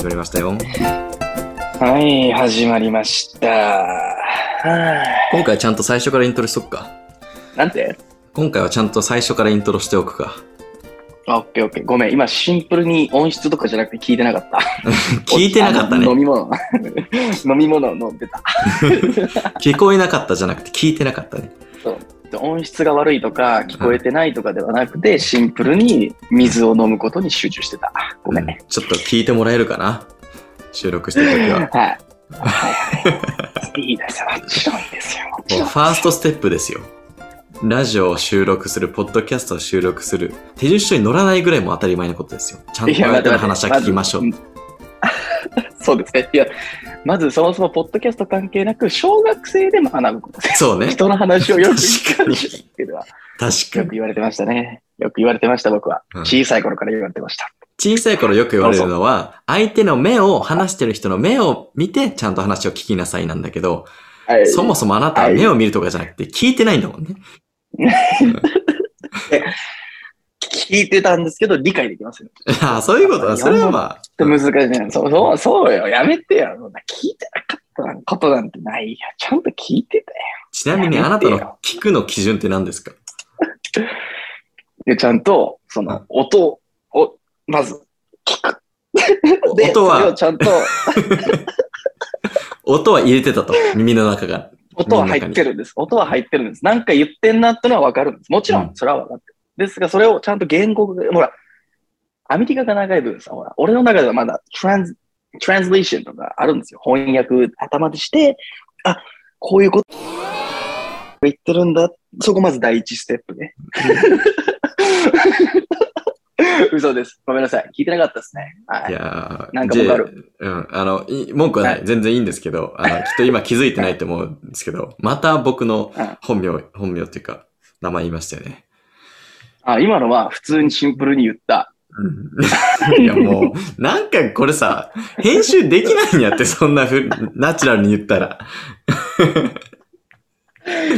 始まりましたよ。はい、始まりました。は今回はちゃんと最初からイントロしとくか。いなんて？今回はちゃんと最初からイントロしておくか。あオッケーオッケー。ごめん、今シンプルに音質とかじゃなくて聞いてなかった。聞いてなかったね飲。み物。飲み物 飲んでた。聞こえなかったじゃなくて聞いてなかったね。音質が悪いとか聞こえてないとかではなくて、シンプルに水を飲むことに集中してた。ごめんね。ちょっと聞いてもらえるかな？収録してるときは。はい。はいはい。いいですよ。もちろんいいですよ。もちろんもうファーストステップですよ。ラジオを収録する、ポッドキャストを収録する。手順書に乗らないぐらいも当たり前のことですよ。ちゃんと相手の話は聞きましょう。そうですね。いや、まずそもそもポッドキャスト関係なく、小学生で学ぶことです。そうね。人の話をよく聞くっていうのは、確かに。よく言われてましたね。よく言われてました、僕は。うん小さい頃から言われてました。小さい頃よく言われるのは、相手の目を、話してる人の目を見て、ちゃんと話を聞きなさいなんだけど、はいそもそもあなたは目を見るとかじゃなくて、聞いてないんだもんね。聞いてたんですけど、理解できますよ。ああ、そういうことだ。それはまあ、難しいね。そう、そう、そうよ。やめてよ。そんな聞いてなかったことなんてないよ。ちゃんと聞いてたよ。ちなみにあなたの聞くの基準って何ですか？で、ちゃんと、その、音を、まず、聞く。で、音は？ちゃんと、音は入れてたと。耳の中が。音は入ってるんです。音は入ってるんです。なんか言ってんなってのはわかるんです。もちろうんん、それはわかってる。ですが、それをちゃんと言語で、ほら、アメリカが長い分さ、ほら、俺の中ではまだ、トランス、トランスレーションとかあるんですよ。翻訳頭でして、あ、こういうこと言ってるんだ。そこまず第一ステップね。嘘です。ごめんなさい。聞いてなかったですね。はいい。やーなんかるうん。あの、い文句はない。はい全然いいんですけど、あの、きっと今気づいてないと思うんですけど、また僕のうん本名、本名っていうか、名前言いましたよね。あ、今のは普通にシンプルに言った。うん。いやもう、なんかこれさ、編集できないんやって、そんなふう、ナチュラルに言ったら。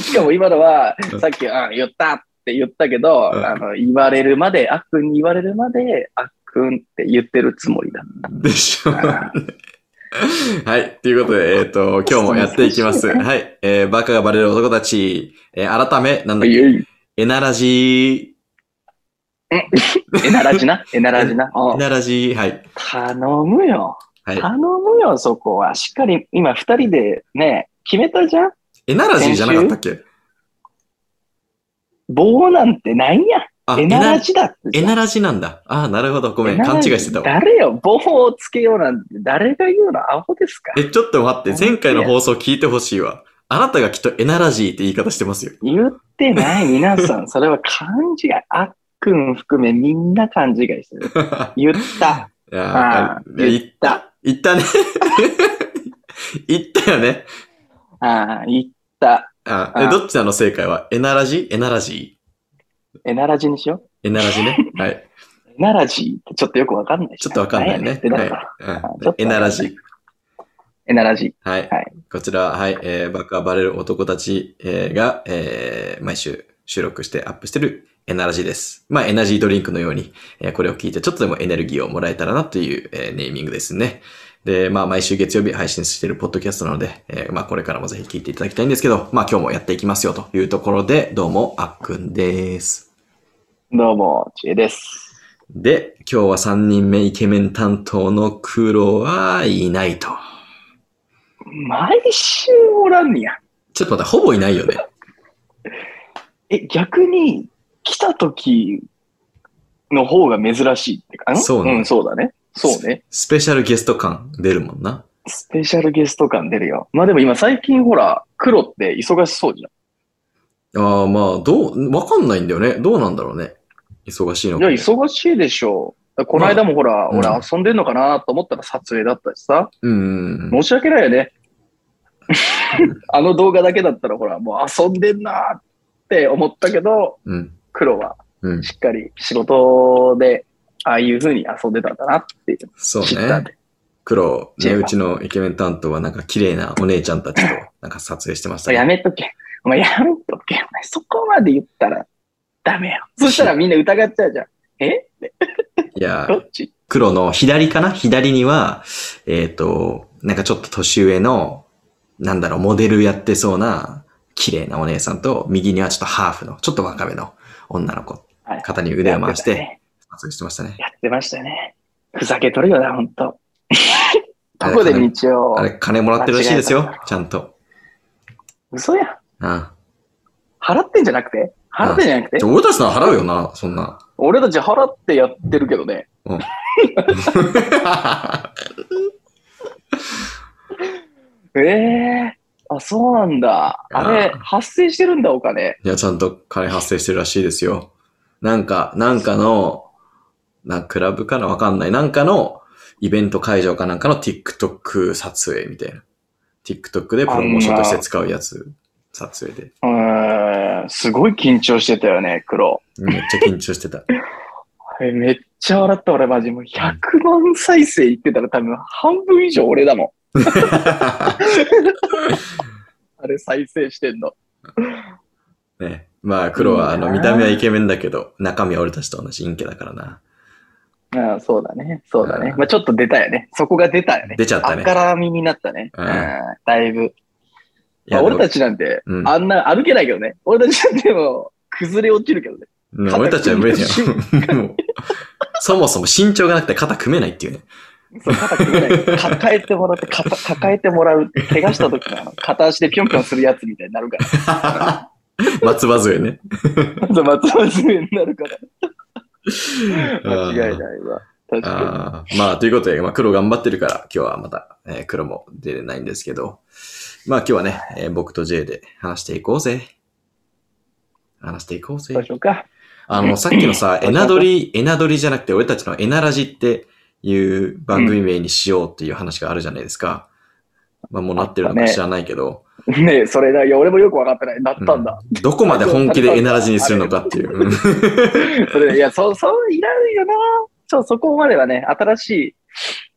しかも今のはうん、さっき、あ、言ったって言ったけど、うんあの、言われるまで、あっくんに言われるまで、あっくんって言ってるつもりだ。でしょ。あはい。ということで、えっ、と、今日もやっていきます。はい。えー、バカがバレる男たち、えー、改め、なんだっけ、エナラジえ ならじな、えならじな？ー、エうんナラジー、はい。頼むよ。はい。頼むよ、そこは。しっかり、今二人でね、決めたじゃん？エナラジーじゃなかったっけ？棒なんてないんや。あ、えならじだって。エナラジなんだ。あーなるほど。ごめん。勘違いしてたわ。誰よ、棒をつけようなんて、誰が言うの？アホですか？え、ちょっと待って。前回の放送聞いてほしいわ。あなたがきっとエナラジーって言い方してますよ。言ってない、皆さん。それは勘違い。あっくん含めみんな勘違いしてる。言った。いや言った。言ったね。言ったよね。ああ、言った。あえ、あどっちなの正解は？エナラジエナラジエナラジにしよエナラジね。はい。う。エナラジってちょっとよくわかんないしちょっとわかんないね。エナラジ。エナラジ。はい。はいこちら、はい、えー、バカバレる男たち、えーが、えー、毎週収録してアップしてるエナラジです。まあ、エナジードリンクのように、えーこれを聞いてちょっとでもエネルギーをもらえたらなという、えーネーミングですね。で、まあ、毎週月曜日配信しているポッドキャストなので、えーまあ、これからもぜひ聞いていただきたいんですけど、まあ、今日もやっていきますよというところで、どうも、あっくんです。どうも、ちえです。で、今日は3人目イケメン担当の黒はいないと。毎週おらんねや。ちょっと待って、ほぼいないよね。え、逆に、来た時の方が珍しいってか、ん？そうねうん、そうだね。そうね。スペシャルゲスト感出るもんな。スペシャルゲスト感出るよ。まあでも今最近ほら、黒って忙しそうじああ、まあ、どう、わかんないんだよね。どうなんだろうね。忙しいのゃん。か。いや、忙しいでしょう。この間もほら、うん俺遊んでんのかなと思ったら撮影だったしさ。うん。申し訳ないよね。あの動画だけだったらほら、もう遊んでんなって思ったけど、うん。黒はうん。しっかり仕事で、ああいう風に遊んでたんだなっていうそうね。黒、ね、違ううちのイケメン担当はなんか綺麗なお姉ちゃんたちと なんか撮影してましたやね。めとけ。お前やめとけ。そこまで言ったらダメよ。そしたらみんな疑っちゃうじゃん。え？いや 黒の左かな？左には、えっ、と、なんかちょっと年上の、なんだろう、モデルやってそうな、綺麗なお姉さんと、右にはちょっとハーフの、ちょっと若めの女の子、はい肩に腕を回して、撮影してましたね。やってましたね。ふざけとるよな、ほんと。どこで日曜あ。れ、金もらってるらしいですよちゃんと。嘘やん。うん。払ってんじゃなくて？払ってんじゃなくて？俺たちのは払うよな、そんな。俺たち払ってやってるけどね。ええあ、そうなんだ。あれ発生してるんだ、お金。いや、ちゃんと金発生してるらしいですよ。なんか、なんかの、なんクラブかな？わかんない。なんかのイベント会場かなんかの TikTok 撮影みたいな。TikTok でプロモーションとして使うやつ、撮影で。うーん、すごい緊張してたよね、黒。めっちゃ緊張してた。えめっちゃ笑った、俺マジ。もう100万再生いってたら多分半分以上俺だもん。あれ再生してんの。ね。まあ、黒は、あの、見た目はイケメンだけど、中身は俺たちと同じ陰キャだからな。ああそうだね。そうだねう。んまあちょっと出たよね。そこが出たよね。出ちゃったねあっからみになったね。ううんん。だいぶ。いや、まあ俺たち、ちなんて、うんあんな歩けないけどね。俺たちなんてもう、崩れ落ちるけどね。うん俺たちは無理だよ。もうそもそも身長がなくて肩組めないっていうね。そう、肩組めない。抱えてもらって、肩抱えてもらう。怪我した時の片足でぴょんぴょんするやつみたいになるから。松葉杖ね。そう松葉杖になるから。間違いい。ないわ。確かあーまあ、ということで、まあ、黒頑張ってるから、今日はまた、えー黒も出れないんですけど、まあ今日はね、えー僕と J で話していこうぜ。話していこうぜ。あの、さっきのさ、エナドリ、エナドリじゃなくて、俺たちのエナラジっていう番組名にしようっていう話があるじゃないですか。まあもうなってるのか知らないけど、ねえ、それだ。いや、俺もよくわかってない。なったんだ。うんどこまで本気でエナラジにするのかっていう。う んそれ、いや、そう、そう、いらんよな。ちょ、そこまではね、新しい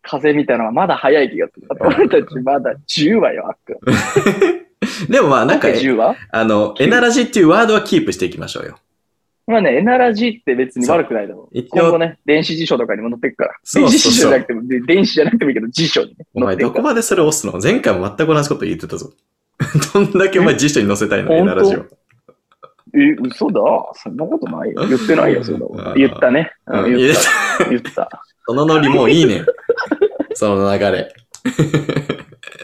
風みたいなのはまだ早い気がする。俺たちまだ10話よ、あっくん。でもまあなんか、10話？あの、エナラジっていうワードはキープしていきましょうよ。まあね、エナラジーって別に悪くないだろう。一応ね、電子辞書とかにも載ってくから。そうそうそう電子辞書じゃなくても、で電子じゃなくてもいいけど、辞書にね。お前どこまでそれ押すの？前回も全く同じこと言ってたぞ。どんだけお前辞書に載せたいの？え？エナラジを。え、嘘だ。そんなことないよ。言ってないよ、そんなこと言ったね。ううんん言った。言った。そのノリもういいねん。その流れ。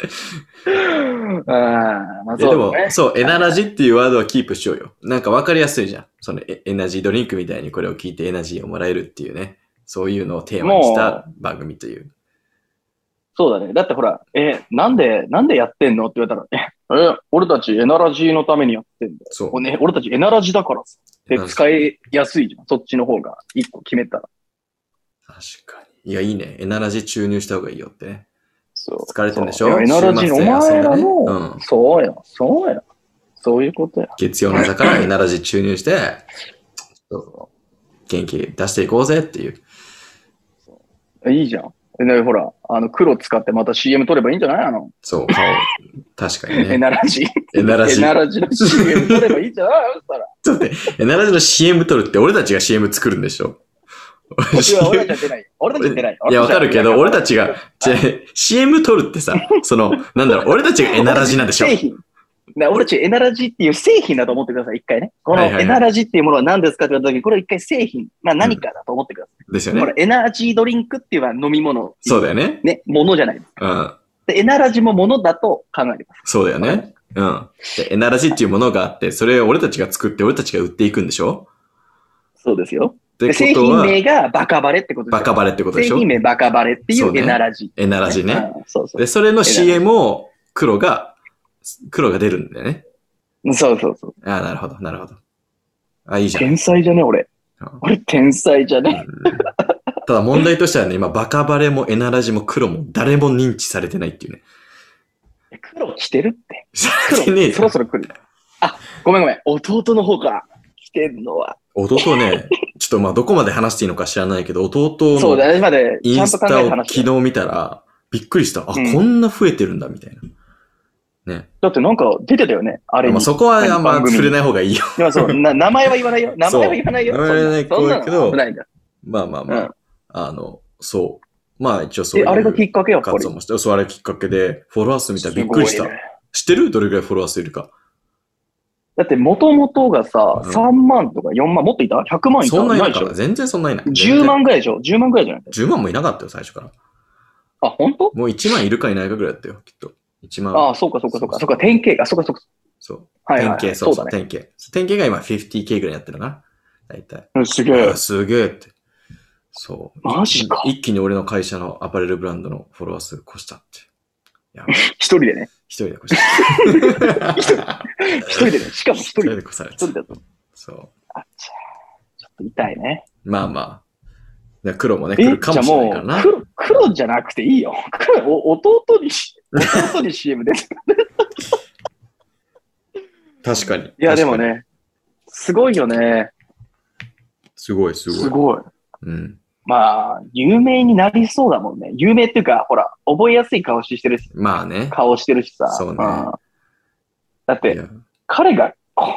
ああ、まあえでもそうだね。、そう、エナラジっていうワードはキープしようよ。なんかわかりやすいじゃん。そのエエナジードリンクみたいにこれを聞いてエナジーをもらえるっていうね。そういうのをテーマにした番組という。そうだね。だってほら、え、なんで、なんでやってんのって言われたら、え、え、俺たちエナラジーのためにやってんだよ。そう。ね、俺たちエナラジだからさ。で、使いやすいじゃん。そっちの方が一個決めたら。確かに。いや、いいね。エナラジ注入した方がいいよってね。そう。疲れてんでしょ？エナラジーのお前らの、うんそうよ、そうよ。そういうことや。月曜の朝から エナラジ注入して、元気出していこうぜっていう。いいじゃん。えね、ほら、あの、黒使ってまた CM 撮ればいいんじゃない？あの、そう、顔。確かにエね。ナラジー。エナラジエ。ナラジの CM 撮ればいいんじゃない？そしたら。ちょっと待って、エナラジの CM 撮るって俺たちが CM 作るんでしょ？俺たちは出ないよ。俺たちは出ないよ。いや、わかるけど、俺たちが、CM 撮るってさ、その、なんだろう、俺たちがエナラジなんでしょ？製品。ね俺たちエナラジっていう製品だと思ってください、一回ね。このエナラジっていうものは何ですかって言われた時、これ一回製品。まあ何かだと思ってください。ですよね。これエナジードリンクっていうのは飲み物。そうだよね。ね、ものじゃないです。うん。で、エナラジもものだと考えてくださそうだよね。うん。でエナラジっていうものがあって、それを俺たちが作って俺たちが売っていくんでしょ？い。そうですよ。で製品名がバカバレってことですよバカバレってことでしょ？製品名バカバレっていそうエナラジ。エナラジね。うん。そうそうで、それの CM を黒が、黒が出るんだよね。そうそうそう。ああ、なるほど、なるほど。あ、いいじゃん。天才じゃね、俺うん。俺天才じゃね？うんただ問題としてはね、今、バカバレもエナラジも黒も誰も認知されてないっていうね。黒来てるって？黒、そろそろ来る。あ、ごめんごめん。弟の方か。来てんのは。弟ね、ちょっとまあどこまで話していいのか知らないけど、弟のそうだね。まで、インスタを。昨日見たら、びっくりした。あ、うんこんな増えてるんだ、みたいな。ね。だってなんか出てたよね。あれに。まあそこはあんま触れない方がいいよ。でもそう、な名前は言わないよ。名前は言わないよ。名前は言わないそんなけどそんな危ないから。まあまあまあ、うんあの、そう。まあ一応そういえ、う。あれがきっかけやっぱり？活動もして、そう、あれきっかけで、フォロワー数見たらびっくりした。ね知ってる？どれぐらいフォロワー数いるか。だって、もともとがさ、うん3万とか4万、もっといた ?100 万いたそんないなでしょないかな全然そんないない。10万ぐらいでしょ ?10 万ぐらいじゃない？10万もいなかったよ、最初から。あ、本当？もう1万いるかいないかぐらいだったよ、きっと。1万。ああ、そうかそうかそうか。そうか、典型か。そうかそうか。そう。はいはいはい。典型、そうそう、そうだね。典型。典型が今 50K ぐらいやってるのかな大体。うんすげえあ。すげえって。そう。マジか一気に俺の会社のアパレルブランドのフォロワー数越したって。やばい 一人でね。一人で越した。一人でね。しかも一人で。一人で越されて一人。だと。そう。あっちゃちょっと痛いね。まあまあ。で黒もね、え、来るかもしれないからなう、。黒、黒じゃなくていいよ。黒、お弟にし、弟に CM 出て確かに。いや、でも。ね、すごいよね。すごい、すごい。すごい。うん。まあ、有名になりそうだもんね。有名っていうか、ほら、覚えやすい顔してるし、まあね。顔してるしさ。そうねんだって、彼がこ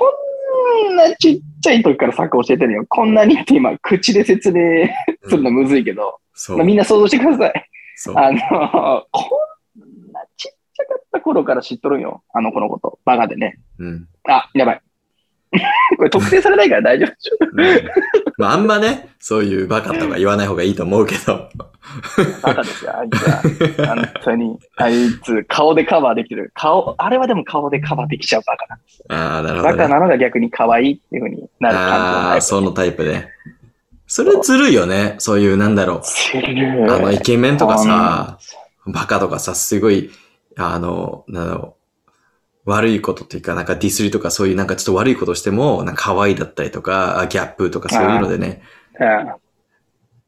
んなちっちゃい時からサッカー教えてるよ。こんなにって今、口で説明するのむずいけど、そう。まあみんな想像してください。そう。あの、こんなちっちゃかった頃から知っとるんよ。あの子のこと。バカでね。うん。あ、やばい。これ特定されないから大丈夫でしょ。うんまあ、あんまね、そういうバカとか言わない方がいいと思うけど。バカですよ、あいつは。本当に。あいつ、顔でカバーできてる。顔、あれはでも顔でカバーできちゃうバカなんですよ。ああ、なるほど、ね。バカなのが逆に可愛いっていう風になる感じのああ、そのタイプね。それずるいよね。そういう、なんだろう。ずるいあの、イケメンとかさ、バカとかさ、すごい、あの、なんだろう。悪いことっていうか、なんかディスりとかそういうなんかちょっと悪いことしても、なんか可愛いだったりとか、あギャップとかそういうのでね、うん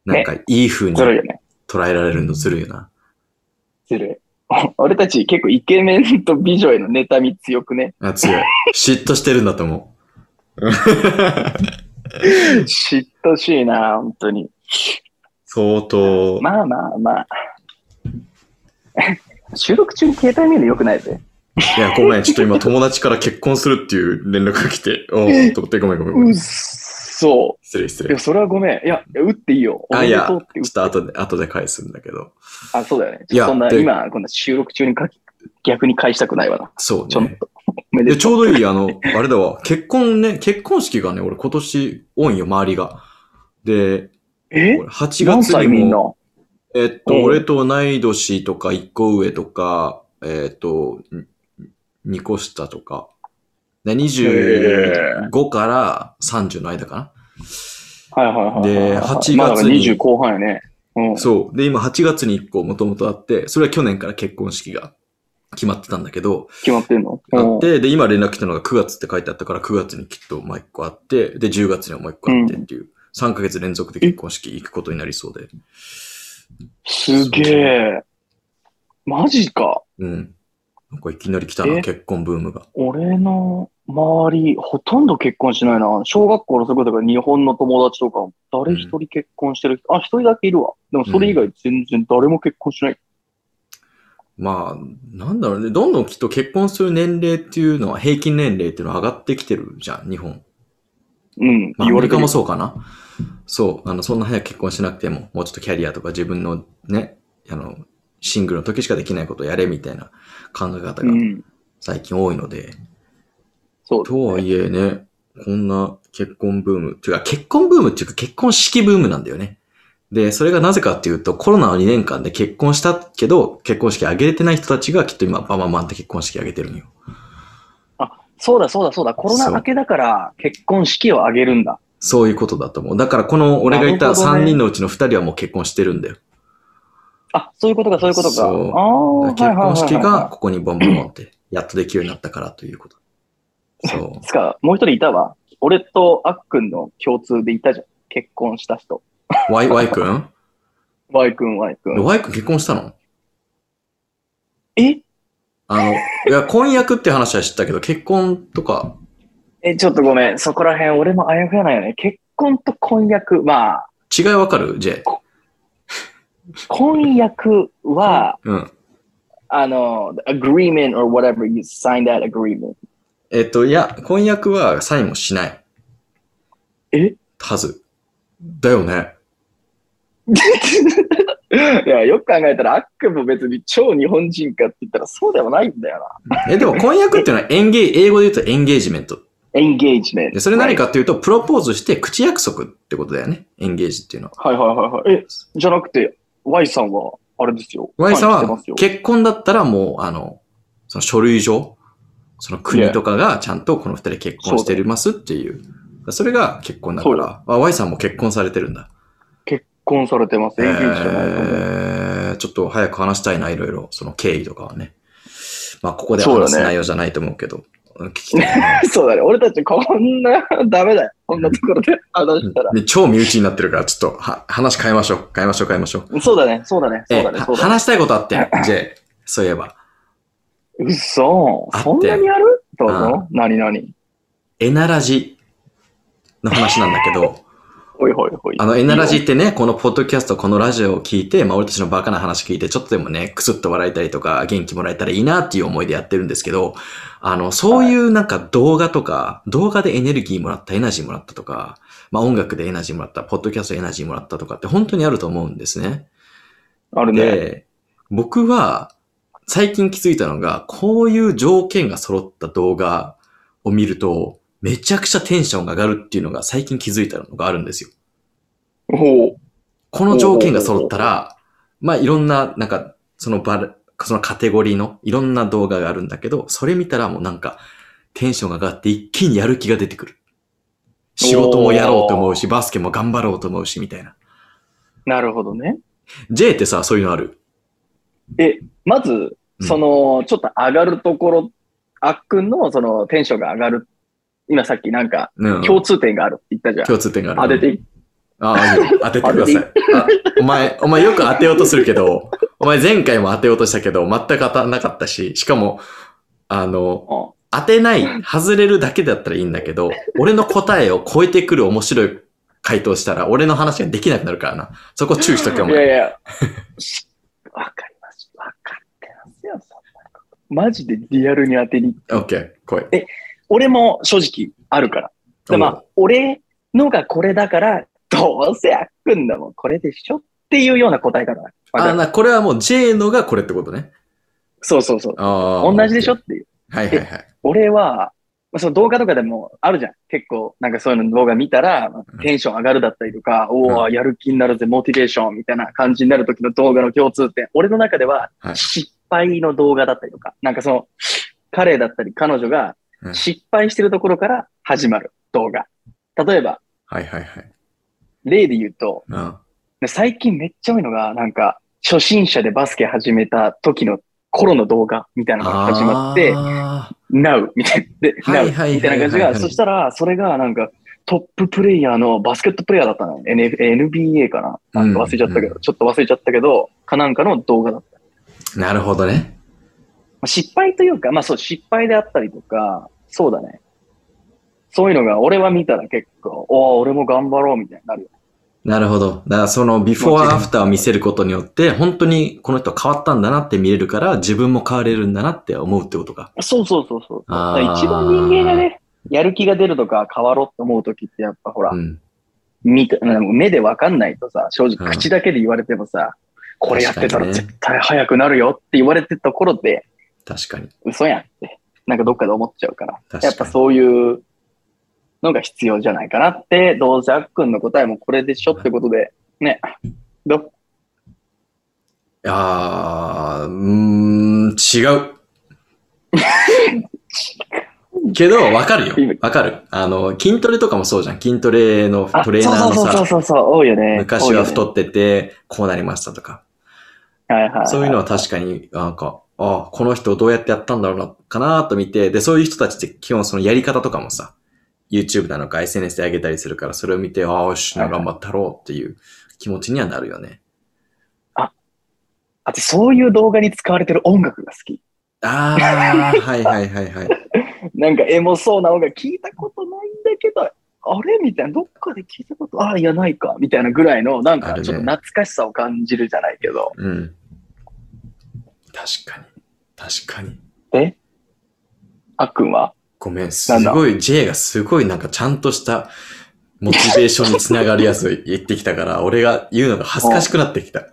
なんかいい風に。捉えられるのずるいよな。ずるい。俺たち結構イケメンと美女への妬み強くね。あ強い。嫉妬してるんだと思う。嫉妬しいな、本当に。相当。まあまあまあ。収録中に携帯見るの良くないぜ。いや、ごめん。ちょっと今友達から結婚するっていう連絡が来て、おーっと思ってごめんごめんごめん。うっそ。失礼失礼いや、。それはごめん。いや、いや打っていいよ。おあ、めいや、ちょでとうって打っと後で、後で返すんだけど。あ、そうだよね。いやそんな、で今、こんな収録中にか逆に返したくないわな。そうね。ちょっと。おめでで、とちょうどいい、あの、あれだわ。結婚ね、結婚式がね、俺今年多いんよ、周りが。で、う。え？俺8何月に歳みんな？も、えっと、うん俺と同い年とか1個上とか、えっと、2個下とか、で25から30の間かはいはいはいはい。で8まあだから月に20後半やね。うんな。。そう。で、今8月に1個もともとあって、それは去年から結婚式が決まってたんだけど、決まってんの？あって、で、今連絡来たのが9月って書いてあったから、9月にきっともう1個あって、で、10月にはもう1個あってっていう、3ヶ月連続で結婚式行くことになりそうで。すげえ。マジか。うん。なんかいきなり来たな、え？結婚ブームが。俺の周り、ほとんど結婚しないな。小学校のそこだから日本の友達とか、誰一人結婚してる人、あ、一人だけいるわ。でもそれ以外全然誰も結婚しない。まあ、なんだろうね。どんどんきっと結婚する年齢っていうのは、平均年齢っていうのは上がってきてるじゃん、日本。うん。まあ、アメリカもそうかな。そう。あの、そんな早く結婚しなくても、もうちょっとキャリアとか自分のね、あの、シングルの時しかできないことをやれみたいな考え方がうん。最近多いので、そうだとはいえね、こんな結婚ブーム、っていうか結婚ブームっていうか結婚式ブームなんだよね。で、それがなぜかっていうと、コロナの2年間で結婚したけど、結婚式挙げれてない人たちがきっと今、バンバンバンって結婚式挙げてるんよ。そうだそうだそうだ。コロナ明けだから結婚式を挙げるんだ。そういうことだと思う。だからこの俺がいたなるほどね3人のうちの2人はもう結婚してるんだよ。あ、そういうことか、そういうことか。そう結婚式がここにボンボンボンって、やっとできるようになったからということ。そつか、もう一人いたわ。俺とあっくんの共通でいたじゃん。結婚した人。う。Y、Y 君？Y 君、Y 君。?Y 君結婚したの？え？あの、いや、婚約って話は知ったけど、結婚とか、え、ちょっとごめん。そこら辺俺もあやふやなんよね。結婚と婚約。まあ、違いわかる ?J。婚約は、うん。あの、agreement or whatever, you sign that agreement. えっと、いや、婚約はサインもしない。え？はず。だよね。いや、よく考えたら、あっくんも別に超日本人かって言ったらそうでもないんだよな。え、でも婚約っていうのはエンゲー英語で言うとエンゲージメント。エンゲージメント。でそれ何かっていうと、プロポーズして口約束ってことだよね。エンゲージっていうのは。はいはいはいはい。え、じゃなくて、Y さんは、あれですよ。Y さんは結婚だったらもう、あの、その書類上、その国とかがちゃんとこの二人結婚してますっていう。それが結婚だから、あ Y さんも結婚されてるんだ。結婚されてます。エンゲージじゃないと思う。えー、ちょっと早く話したいな、いろいろ。その経緯とかはね。まあ、ここで話す内容じゃないと思うけど。聞きたいな そうだね。俺たちこんな、ダメだよ。こんなところで話したら。ね超身内になってるから、ちょっとは話変えましょう。変えましょう、変えましょう。そうだね。そうだね。そうだね。話したいことあってん、J。そういえば。うそんなにある？どうあぞ。なになにエナラジの話なんだけど、ほいほいほい。あの、エナラジってね、このポッドキャスト、このラジオを聞いて、まあ、俺たちのバカな話聞いて、ちょっとでもね、クスッと笑えたりとか、元気もらえたらいいなっていう思いでやってるんですけど、あの、そういうなんか動画とか、動画でエネルギーもらった、エナジーもらったとか、まあ、音楽でエナジーもらった、ポッドキャストでエナジーもらったとかって本当にあると思うんですね。あるね。で、僕は最近気づいたのが、こういう条件が揃った動画を見ると、めちゃくちゃテンションが上がるっていうのが最近気づいたのがあるんですよ。この条件が揃ったら、まあいろんな、なんか、そのバル、そのカテゴリーのいろんな動画があるんだけど、それ見たらもうなんか、テンションが上がって一気にやる気が出てくる。仕事もやろうと思うし、バスケも頑張ろうと思うし、みたいな。なるほどね。J ってさ、そういうのある？え、まず、うんその、ちょっと上がるところ、あっくんのそのテンションが上がる。今さっきなんかうん。共通点があるって言ったじゃん。共通点がある。当てていいああ、当ててください。あお前、お前よく当てようとするけど、お前前回も当てようとしたけど、全く当たらなかったし、しかも、あの、当てない、外れるだけだったらいいんだけど、俺の答えを超えてくる面白い回答したら、俺の話ができなくなるからな。そこ注意しとけ、おいやい前。や、しわかります。わかってますよ、そんなこと。マジでリアルに当てに。オッケー、来い。俺も正直あるから。でまあ、俺のがこれだから、どうせあっくんだもん、これでしょっていうような答え方だ。あ、る？な、これはもう J のがこれってことね。そうそうそう。ああ。同じでしょっていう。はいはいはい。俺は、まあその動画とかでもあるじゃん。結構、なんかそういうの動画見たら、まあテンション上がるだったりとか、おお、やる気になるぜ、モチベーションみたいな感じになる時の動画の共通点。俺の中ではは、い失敗の動画だったりとか、なんかその、彼だったり彼女がうん失敗してるところから始まる動画。例えば、はいはいはい。例で言うと、うん。で最近めっちゃ多いのが、なんか、初心者でバスケ始めた時の頃の動画みたいなのが始まって、あ Now! みたいな。で、はい Now! みたいな感じが、そしたら、それがなんか、トッププレイヤーのバスケットプレイヤーだったの。NF NBA かななんか忘れちゃったけど、うんちょっと忘れちゃったけど、かなんかの動画だった。ーなるほどね。まあ失敗というか、まあそう、失敗であったりとか、そうだね。そういうのが、俺は見たら結構、おお、俺も頑張ろうみたいになるよ。なるほど。だからそのビフォーアフターを見せることによって、本当にこの人変わったんだなって見れるから、自分も変われるんだなって思うってことか。そうそうそうそう。だあ一番人間がね、やる気が出るとか変わろうって思うときってやっぱほら、うん。見た、目でわかんないとさ、正うん直口だけで言われてもさ、これやってたら絶対早くなるよって言われてたところで、確かに。嘘やんって、なんかどっかで思っちゃうから、やっぱそういうのが必要じゃないかなって、どうせあっくんの答えもこれでしょってことで、ね、どう？あー、うーん、違う。けど、わかるよ。わかる。あの、筋トレとかもそうじゃん。筋トレのあトレーナーのそうそうそうさ、そうそう、多いよね。昔は太っってて、こうなりましたとか。て、はいはいはい、そういうのは確かになんか、あこの人どうやってやったんだろうな、かなと見て、で、そういう人たちって基本そのやり方とかもさ、YouTube なのか SNS で上げたりするから、それを見て、ああ、よし、頑張ったろうっていう気持ちにはなるよね。あとそういう動画に使われてる音楽が好き。ああ、はいはいはいはい。なんかエモそうな音楽聞いたことないんだけど、あれみたいな、どっかで聞いたこと、ああ、いやないか、みたいなぐらいの、なんかちょっと懐かしさを感じるじゃないけど。うん。確かに。確かに。え？あっくんはごめん、すごい、J がすごいなんかちゃんとしたモチベーションにつながるやつを 言ってきたから、俺が言うのが恥ずかしくなってきた。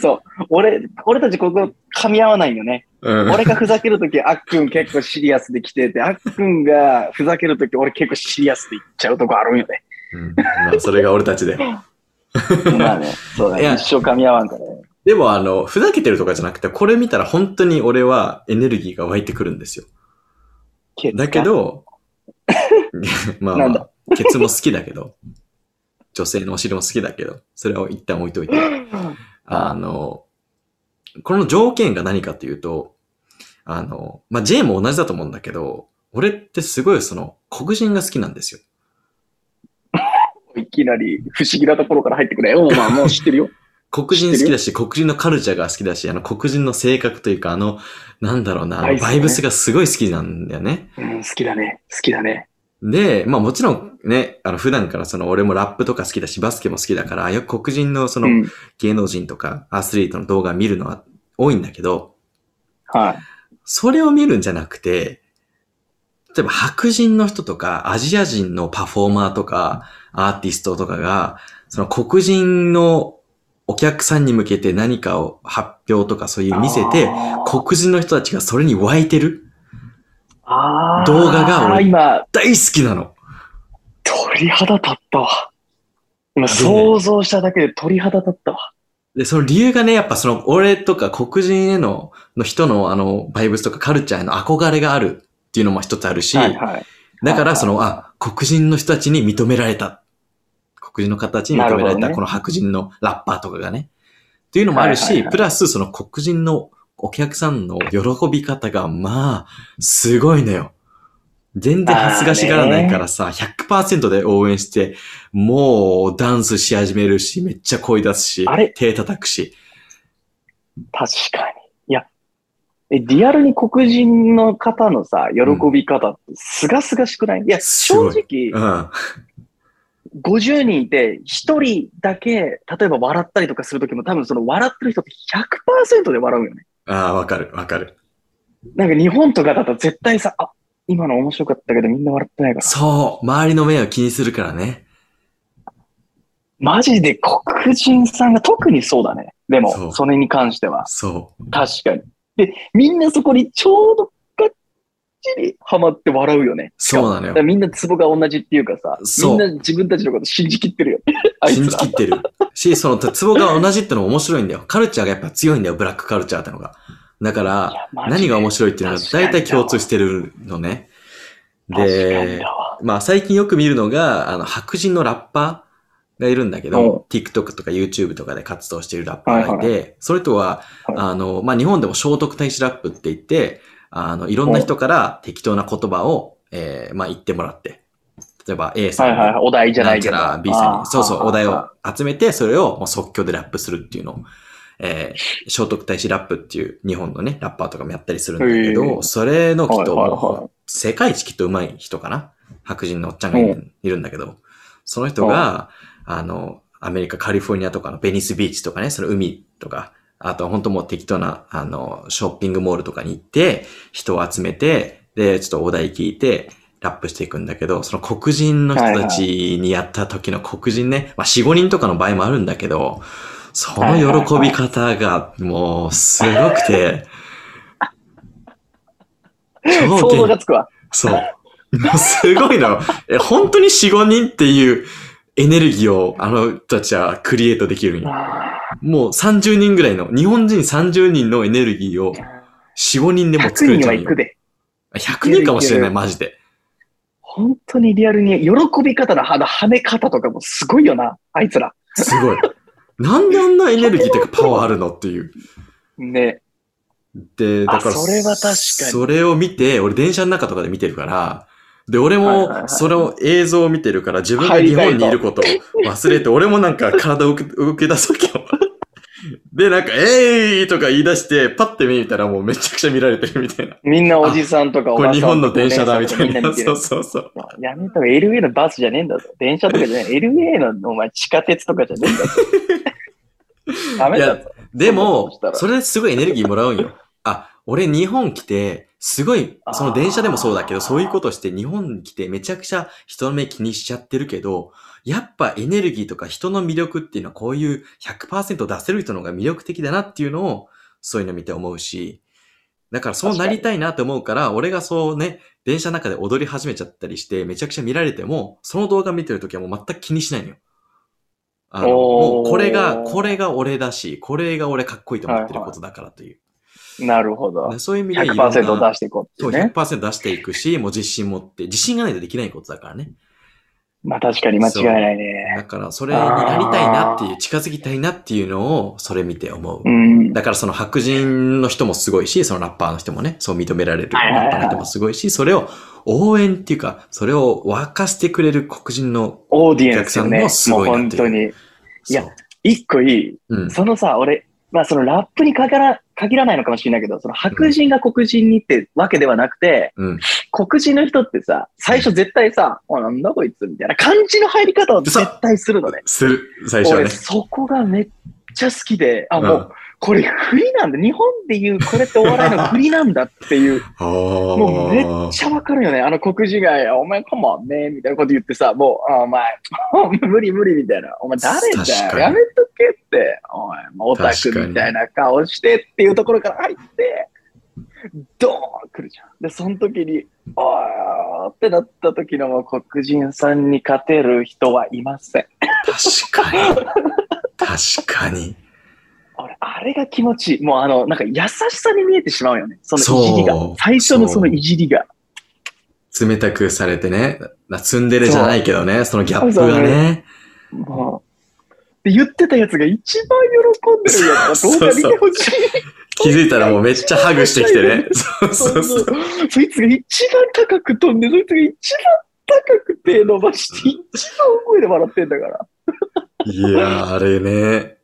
そう。俺、俺たちここ噛み合わないよね。うん。俺がふざけるとき、あっくん結構シリアスで来てて、あっくんがふざけるとき、俺結構シリアスで言っちゃうとこあるんよね。うんまあ、それが俺たちで。まあね、そうだね。一生噛み合わんからね。でも、あの、ふざけてるとかじゃなくて、これ見たら本当に俺はエネルギーが湧いてくるんですよ。だけ、ど、まあまあ、ケツも好きだけど、女性のお尻も好きだけど、それを一旦置いといて。あの、この条件が何かというと、あの、まあ、J も同じだと思うんだけど、俺ってすごいその黒人が好きなんですよ。いきなり不思議なところから入ってくれ。まあもう知ってるよ。黒人好きだし、黒人のカルチャーが好きだし、あの黒人の性格というか、あの、なんだろうな、バイブスがすごい好きなんだよね。うん、好きだね。好きだね。で、まあもちろんね、あの普段からその俺もラップとか好きだし、バスケも好きだから、よく黒人のそうのん。芸能人とかアスリートの動画見るのは多いんだけど、はい。それを見るんじゃなくて、例えば白人の人とかアジア人のパフォーマーとかアーティストとかが、その黒人のお客さんに向けて何かを発表とかそういう見せて、黒人の人たちがそれに湧いてる動画が俺今、大好きなの。鳥肌立ったわ。今、想像しただけで鳥肌立ったわ。で、その理由がね、やっぱその俺とか黒人への、の人のあの、バイブスとかカルチャーへの憧れがあるっていうのも一つあるし、はいはい。だからその、あ、黒人の人たちに認められた。黒人の方たちに認められた、この白人のラッパーとかがね。っていうのもあるし、はいはいはいプラスその黒人のお客さんの喜び方が、まあ、すごいのよ。全然恥ずかしがらないからさ、100%で応援して、もうダンスし始めるし、めっちゃ声出すし手叩くし。確かに。いや、え、リアルに黒人の方のさ、喜び方ってすがすがしくない、いや、すご正い直、うん。50人いて、1人だけ、例えば笑ったりとかするときも多分その笑ってる人って100%で笑うよね。ああ、わかる、わかる。なんか日本とかだと絶対さ、あ、今の面白かったけどみんな笑ってないから。そう、周りの目を気にするからね。マジで黒人さんが特にそうだね。でも、それに関しては。そ確かに。で、みんなそこにちょうどちりハマって笑うよね。そうなのよみんなツボが同じっていうかさ、みんな自分たちのこと信じきってるよ。信。じきってる。し、その、ツボが同じってのも面白いんだよ。カルチャーがやっぱ強いんだよ、ブラックカルチャーってのが。だから、何が面白いっていうのが大体共通してるのね。で。まあ最近よく見るのが、あの、白人のラッパーがいるんだけうんど、TikTok とか YouTube とかで活動しているラッパーがいて、はいそれとは、はいあの、まあ日本でも聖徳太子ラップって言って、あの、いろんな人から適当な言葉を、えーまあ言ってもらって、例えば A さんに、はいはいはい。お題じゃないけど。B さんに、そうそう、お題をあ集めて、それをもう即興でラップするっていうのを、えー、聖徳太子ラップっていう日本のね、ラッパーとかもやったりするんだけへど、ー。それのきっとはいはいはい。もう、世界一きっと上手い人かな？白人のおっちゃんがいるいるんだけど、その人が、あの、アメリカ、カリフォルニアとかのベニスビーチとかね、その海とか、あと本当もう適当な、あの、ショッピングモールとかに行って、人を集めて、で、ちょっとお題聞いて、ラップしていくんだけど、その黒人の人たちにやった時の黒人ね、まあ4、5人とかの場合もあるんだけど、その喜び方がもうすごくて、想像超がつくわ。そう。すごいの。え、本当に4、5人っていうエネルギーをあの人たちはクリエイトできるんよ。もう30人ぐらいの、日本人30人のエネルギーを4、5人でも作100れちゃうんよ人は行く。で。100人かもしれない、マジで。本当にリアルに、喜び方の跳ね方とかもすごいよな、あいつら。すごい。なんであんなエネルギーっていうかパワーあるのっていう。ね。で、だから、あそれは確かにそれを見て、俺電車の中とかで見てるから、で、俺もその映像を見てるから、自分が日本にいることを忘れて、俺もなんか体を動け 動け出すわけよ。で、なんか、えーいとか言い出して、パッて見たらもうめちゃくちゃ見られてるみたいな。みんなおじさんとかおこれ日ばさんとか本の電車だみたいな。そうそうそう。やめたら LA のバスじゃねえんだぞ。電車とかじゃない。LA のお前地下鉄とかじゃねえんだぞ。ダメだぞ。でもそれですごいエネルギーもらうんよ。あ、俺日本来て、すごい、その電車でもそうだけど、そういうことして日本に来てめちゃくちゃ人の目気にしちゃってるけど、やっぱエネルギーとか人の魅力っていうのはこういう100%出せる人の方が魅力的だなっていうのを、そういうの見て思うし、だからそうなりたいなって思うから、俺がそうね、電車の中で踊り始めちゃったりして、めちゃくちゃ見られても、その動画見てるときはもう全く気にしないのよ。あの、もうこれが、これが俺だし、これが俺かっこいいと思ってることだからという。なるほど。そういう意味でいろんな100%出していこうっていそうう、ね。100%出していくし、もう自信持って、自信がないとできないことだからね。まあ確かに間違いないね。だから、それになりたいなっていう、近づきたいなっていうのを、それ見て思う。うん。だからその白人の人もすごいし、そのラッパーの人もね、そう認められるラッパーの人もすごいし、それを応援っていうか、それを沸かしてくれる黒人の。お客さんもうもすごいなっていう本当に。いや一個いい。うん。そのさ、俺、まあそのラップに限ら限らないのかもしれないけど、その白人が黒人にってわけではなくて、うん。黒人の人ってさ、最初絶対さ、あ、なんだこいつみたいな感じの入り方を絶対するのね。する、最初は俺、ね。そこがめっちゃ好きで、あ、うんもう、これ振りなんだ。日本で言う、これってお笑いの振りなんだっていう、ももうめっちゃわかるよね。あの黒人が、お前、come on ね、みたいなこと言ってさ、もう、あお前、無理無理みたいな。お前誰確だよやめとけって。おい、オタクみたいな顔してっていうところから入って、ドーン来るじゃん。で、その時に、あーってなった時のもう黒人さんに勝てる人はいません。確かに。確かに。俺、あれが気持ちいい。もうあの、なんか優しさに見えてしまうよね。そのいじりが。最初のそのいじりが。冷たくされてね。なツンデレじゃないけどね、そのギャップがね。もう。で、言ってたやつが一番喜んでるやつが 動画見てほしい。気づいたらもうめっちゃハグしてきてね。そうそうそう。そいつが一番高く飛んで、そいつが一番高く手伸ばして、一番大声で笑ってんだから。いやー、あれね。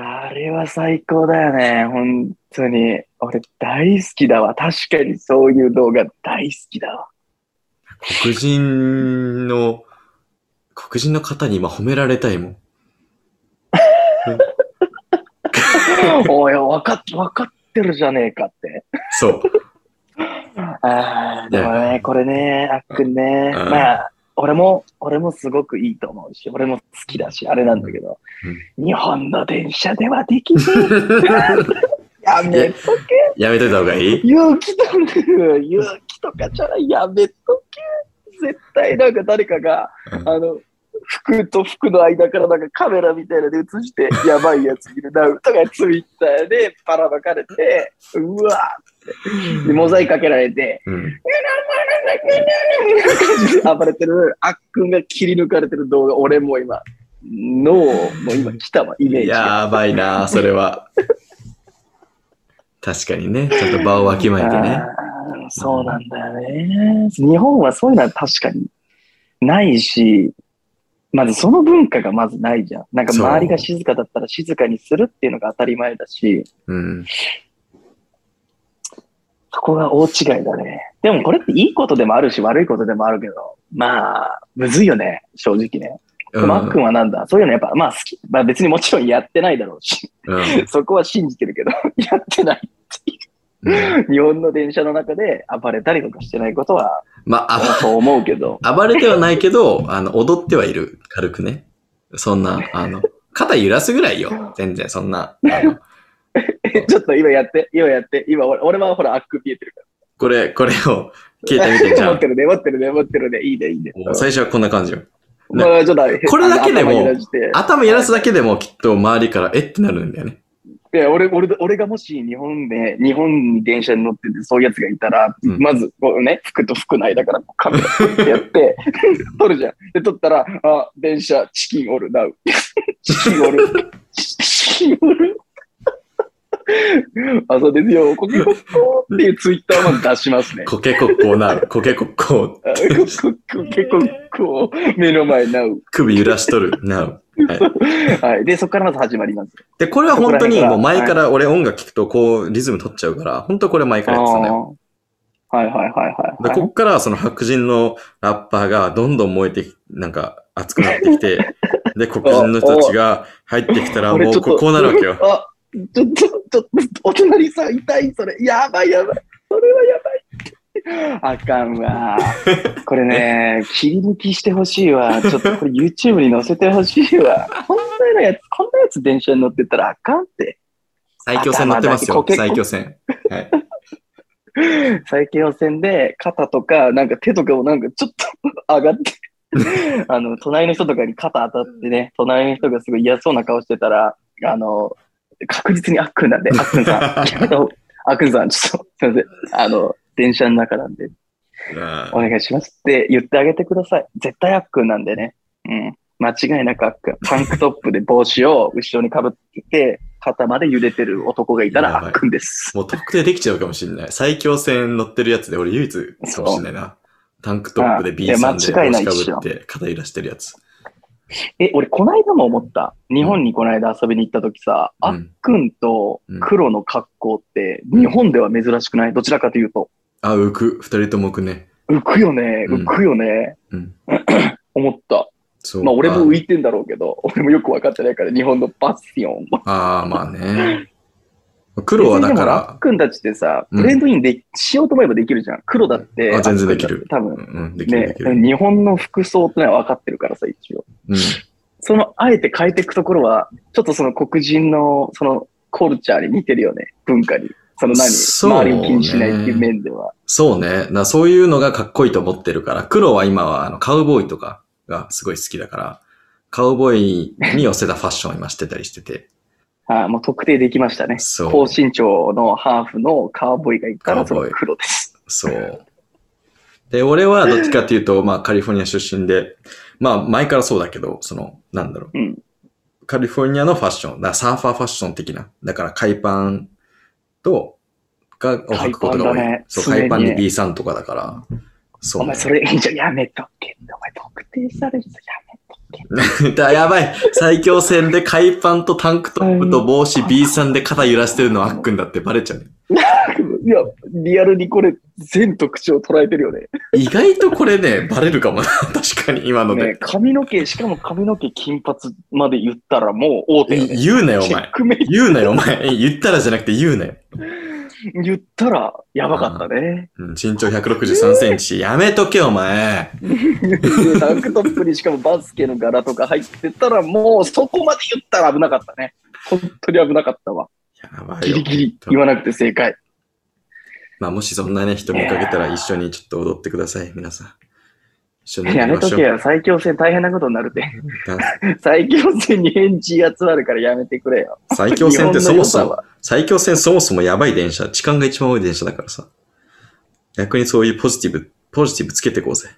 あれは最高だよね。本当に。俺大好きだわ。確かにそういう動画大好きだわ。黒人の、黒人の方に今褒められたいもん。おい、わかっ、わかってるじゃねえかって。そう。ああ、でもね、これね、あっくんね、うんまあ、俺も、俺もすごくいいと思うし、俺も好きだし、あれなんだけど、日本の電車ではできねえ。やめとやめといた方がいい？け。勇気と、勇気とかじゃない、やめとけ。絶対なんか誰かが、うんあの、服と服の間からなんかカメラみたいなので映して、やばいやついるな、とかツイッターでパラまかれて、うわーって、でモザイクかけられて、うん。暴れてる、あっくんが切り抜かれてる動画、俺も今、脳も今来たわ、イメージが。やばいなそれは。確かにね。ちょっと場をわきまえてね。そうなんだよね。日本はそういうのは確かにないし、まずその文化がまずないじゃん。なんか周りが静かだったら静かにするっていうのが当たり前だし、うん。そこが大違いだね。でもこれっていいことでもあるし悪いことでもあるけど、まあ、むずいよね、正直ね。うんマックンはなんだ？そういうのやっぱ、まあ好き。まあ別にもちろんやってないだろうし、うん そこは信じてるけど、やってないっていう。うん日本の電車の中で暴れたりとかしてないことは、まあ、そう思うけど。あ暴れてはないけど、あの、踊ってはいる。軽くね。そんな、あの、肩揺らすぐらいよ。全然、そんな。ちょっと今やって、今やって、今俺俺はほら、アック見えてるかこれ、これを聞いてみて、じら。ゃ 持ってるね、持ってるね、持ってるね。いいね、いいね。あ。最初はこんな感じよ。ねまあちょっとこれだけでも頭揺らして頭揺らすだけでもきっと周りから、えってなるんだよね。いや俺俺俺がもし日本で、日本に電車に乗っててそういうやつがいたら、うんまずこうね、服と服の間からカメラやって、撮るじゃん。で、撮ったら、あ、電車、チキンおる、なう。チキンおる。チキンおる。あ、そうですよ。コケコッコーっていうツイッターを出しますね。コケコッコーなう。コケコッコー。コケコッコー、目の前なう。首揺らしとる。なう。はい。で、そこからまず始まります。で、これは本当にもう前から俺音楽聴くとこうリズム取っちゃうから、本当これ前からやってたのよ。はいはいはいはい、で、はい。こっからその白人のラッパーがどんどん燃えてき、なんか熱くなってきて、で、黒人の人たちが入ってきたらもうこうなるわけよ。あ、ちょっと、ちょっと、お隣さん痛い、それ。やばいやばい。それはやばい。あかんわ。これね、切り抜きしてほしいわ。ちょっとこれ YouTube に載せてほしいわ。こんなやつ、こんなやつ電車に乗ってたらあかんって。最強戦乗ってますよ最強戦。はい。最強戦で肩とか、なんか手とかもなんかちょっと上がって、あの、隣の人とかに肩当たってね、隣の人がすごい嫌そうな顔してたら、あの、確実にあっくんなんで、あっくんさん、あっくんさん、ちょっと、すいません。あの、電車の中なんで、あお願いしますって言ってあげてください。絶対あっくんなんでね。うん。間違いなくあっくん。タンクトップで帽子を後ろにかぶってて、肩まで揺れてる男がいたらあっくんです。もう特定できちゃうかもしれない。最強戦乗ってるやつで俺唯一かもしれないな。タンクトップであ B さんで帽子かぶって肩揺らしてるやつ。え、俺、こないだも思った。日本にこの間遊びに行った時さ、うんあっくんと黒の格好って、日本では珍しくない？どちらかというと。あ、浮く。二人とも浮くね。浮くよね、うん浮くよね、うん。思った。そう。まあ、俺もあ浮いてんだろうけど、俺もよくわかってないから、日本のパッション。あー、まあね。黒はだか別にでもあらっ、くんたちってさ、うんブレンドインで、しようと思えばできるじゃん。黒だって。あ全然できる多分、うんうん、できるねでき、る。日本の服装ってのは分かってるからさ、一応。うん。その、あえて変えていくところは、ちょっとその黒人の、その、コルチャーに似てるよね、文化に。その何、そうね周りを気にしないっていう面では。そうね。なそういうのがかっこいいと思ってるから、黒は今はあのカウボーイとかがすごい好きだから、カウボーイに寄せたファッションを今してたりしてて。ああもう特定できましたね。そう高身長のハーフのカウボーイがいたら、その黒です。そう。で、俺はどっちかっていうと、まあカリフォルニア出身で、まあ前からそうだけど、その、なんだろう。うんカリフォルニアのファッション、だサーファーファッション的な。だから海パンと、が、を履くことが多い。ねそう、海パンに B さんとかだから。そう、お前それ、じゃやめとけ。お前特定されるぞ、やめとけ。だ やばい最強戦で海パンとタンクトップと帽子 B さんで肩揺らしてるのはあっくんだってバレちゃうね。いや、リアルにこれ、全特徴捉えてるよね。意外とこれね、バレるかもな。確かに今ので。ね髪の毛、しかも髪の毛金髪まで言ったらもう大手よね。言うなよ、お前。言うなよ、お前。言ったらじゃなくて言うなよ。言ったらやばかったね。うん、身長163センチ。やめとけ、お前。でタンクトップにしかもバスケの柄とか入ってたらもうそこまで言ったら危なかったね。本当に危なかったわ。やばいよ。ギリギリ言わなくて正解。まあ、もしそんなね、人見かけたら一緒にちょっと踊ってください、皆さん。一緒に踊や。めとけよ。最強戦大変なことになるって。だ最強戦に変人集まるからやめてくれよ。最強戦ってそもそも最強戦そもそもやばい電車、痴漢が一番多い電車だからさ。逆にそういうポジティブ、ポジティブつけていこうぜ。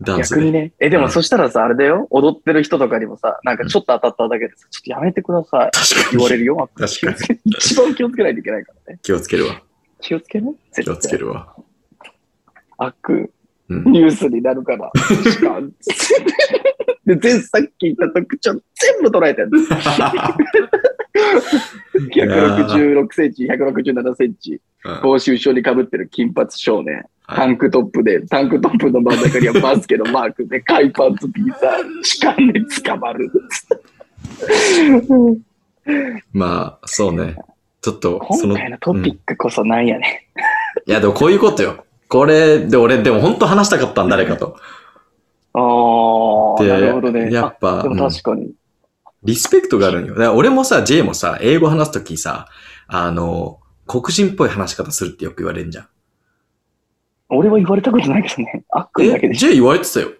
ダンスで。逆にね。え、でもうんそしたらさ、あれだよ。踊ってる人とかにもさ、なんかちょっと当たっただけでさ、ちょっとやめてください。確かに。言われるよ。確かに 一番気をつけないといけないからね。気をつけるわ。気をつける気をつけ。るわ。悪、うん。ニュースになるから。しかもで、全さっき言った特徴全部捉えてる。166センチ、167センチ、うん帽子後ろに被ってる金髪少年、タはいンクトップで、タンクトップの真ん中にはバスケのマークで、海パンツピザ、痴漢で捕まる。まあ、そうね。ちょっと、その、今回のトピックこそなんやねいや、でもこういうことよ。これ、で、俺、でも本当話したかったん、誰かと。ん。ああ、でなるほどね。やっぱあでも確かに。リスペクトがあるんよ。だから俺もさ、J もさ、英語話すときさ、あの、黒人っぽい話し方するってよく言われるじゃん。俺は言われたことないけどね。あっくんだけえ、で J 言われてたよ。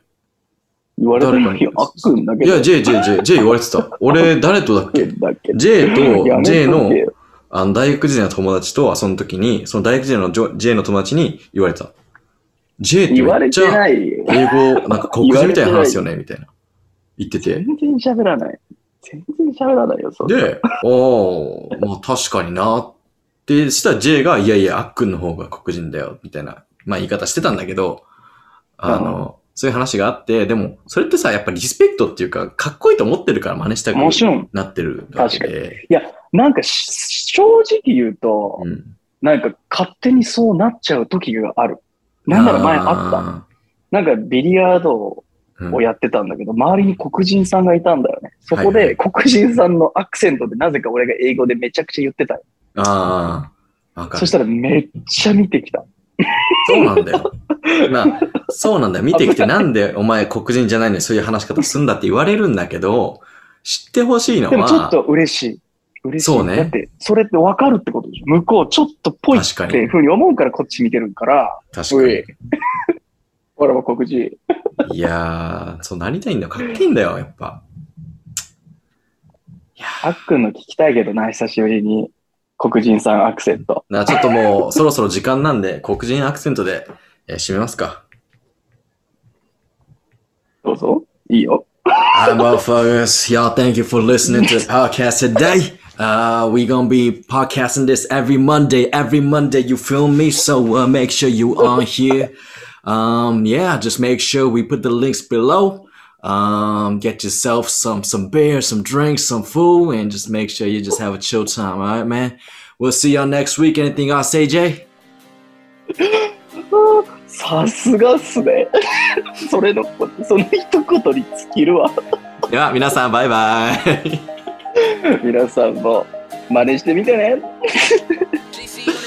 言われたのよ。あっくんだけで。いや、J、J、J、J 言われてた。俺、誰とだっけ？だけ ?J やとめ J のあの、大学時代の友達と遊んだ時に、その大学時代の J の友達に言われた。J って言われめっちゃ。英語、なんか黒人みたいな話すよね、みたいな。言ってて。全然喋らない。全然喋らないよ、そで、おー、まあ確かになって、したら J が、いやいや、あっくんの方が黒人だよ、みたいな、まあ言い方してたんだけど、あの、そういう話があって、でも、それってさ、やっぱりリスペクトっていうか、かっこいいと思ってるから真似したく。なってるわけで。なんかし、正直言うと、うん。なんか勝手にそうなっちゃう時がある。なんなら前あった。あなんかビリヤードをやってたんだけど、周りに黒人さんがいたんだよね。そこで黒人さんのアクセントでなぜか俺が英語でめちゃくちゃ言ってたよ。ああ。そしたらめっちゃ見てきた。そうなんだよ。まあ、そうなんだよ。見てきてなんでお前黒人じゃないのにそういう話し方すんだって言われるんだけど、知ってほしいのは、でもちょっと嬉しい。嬉しい。そうねだって、それって分かるってことでしょ？向こうちょっとぽいっ確かにていうふうに思うからこっち見てるから、確かに。俺も黒人。いやー、そうなりたいんだよ。かっけえんだよ、やっぱ。いやあっくんの聞きたいけどな、久しぶりに。黒人さんアクセント。ーなちょっともう、そろそろ時間なんで、黒人アクセントで、えー締めますか。どうぞ。いいよ。Alright, motherfuckers. Y'all, thank you for listening to the podcast today. Uh, we gonna be podcasting this every Monday. Every Monday, you feel me? So uh, make sure you on here. Um, yeah, just make sure we put the links below. Um, get yourself some some beer, some drinks, some food, and just make sure you just have a chill time. All right, man. We'll see y'all next week. Anything else, AJ? さすがっすね。それの、その一言に尽きるわ。では、皆さん、バイバイ。 皆さんも真似してみてね。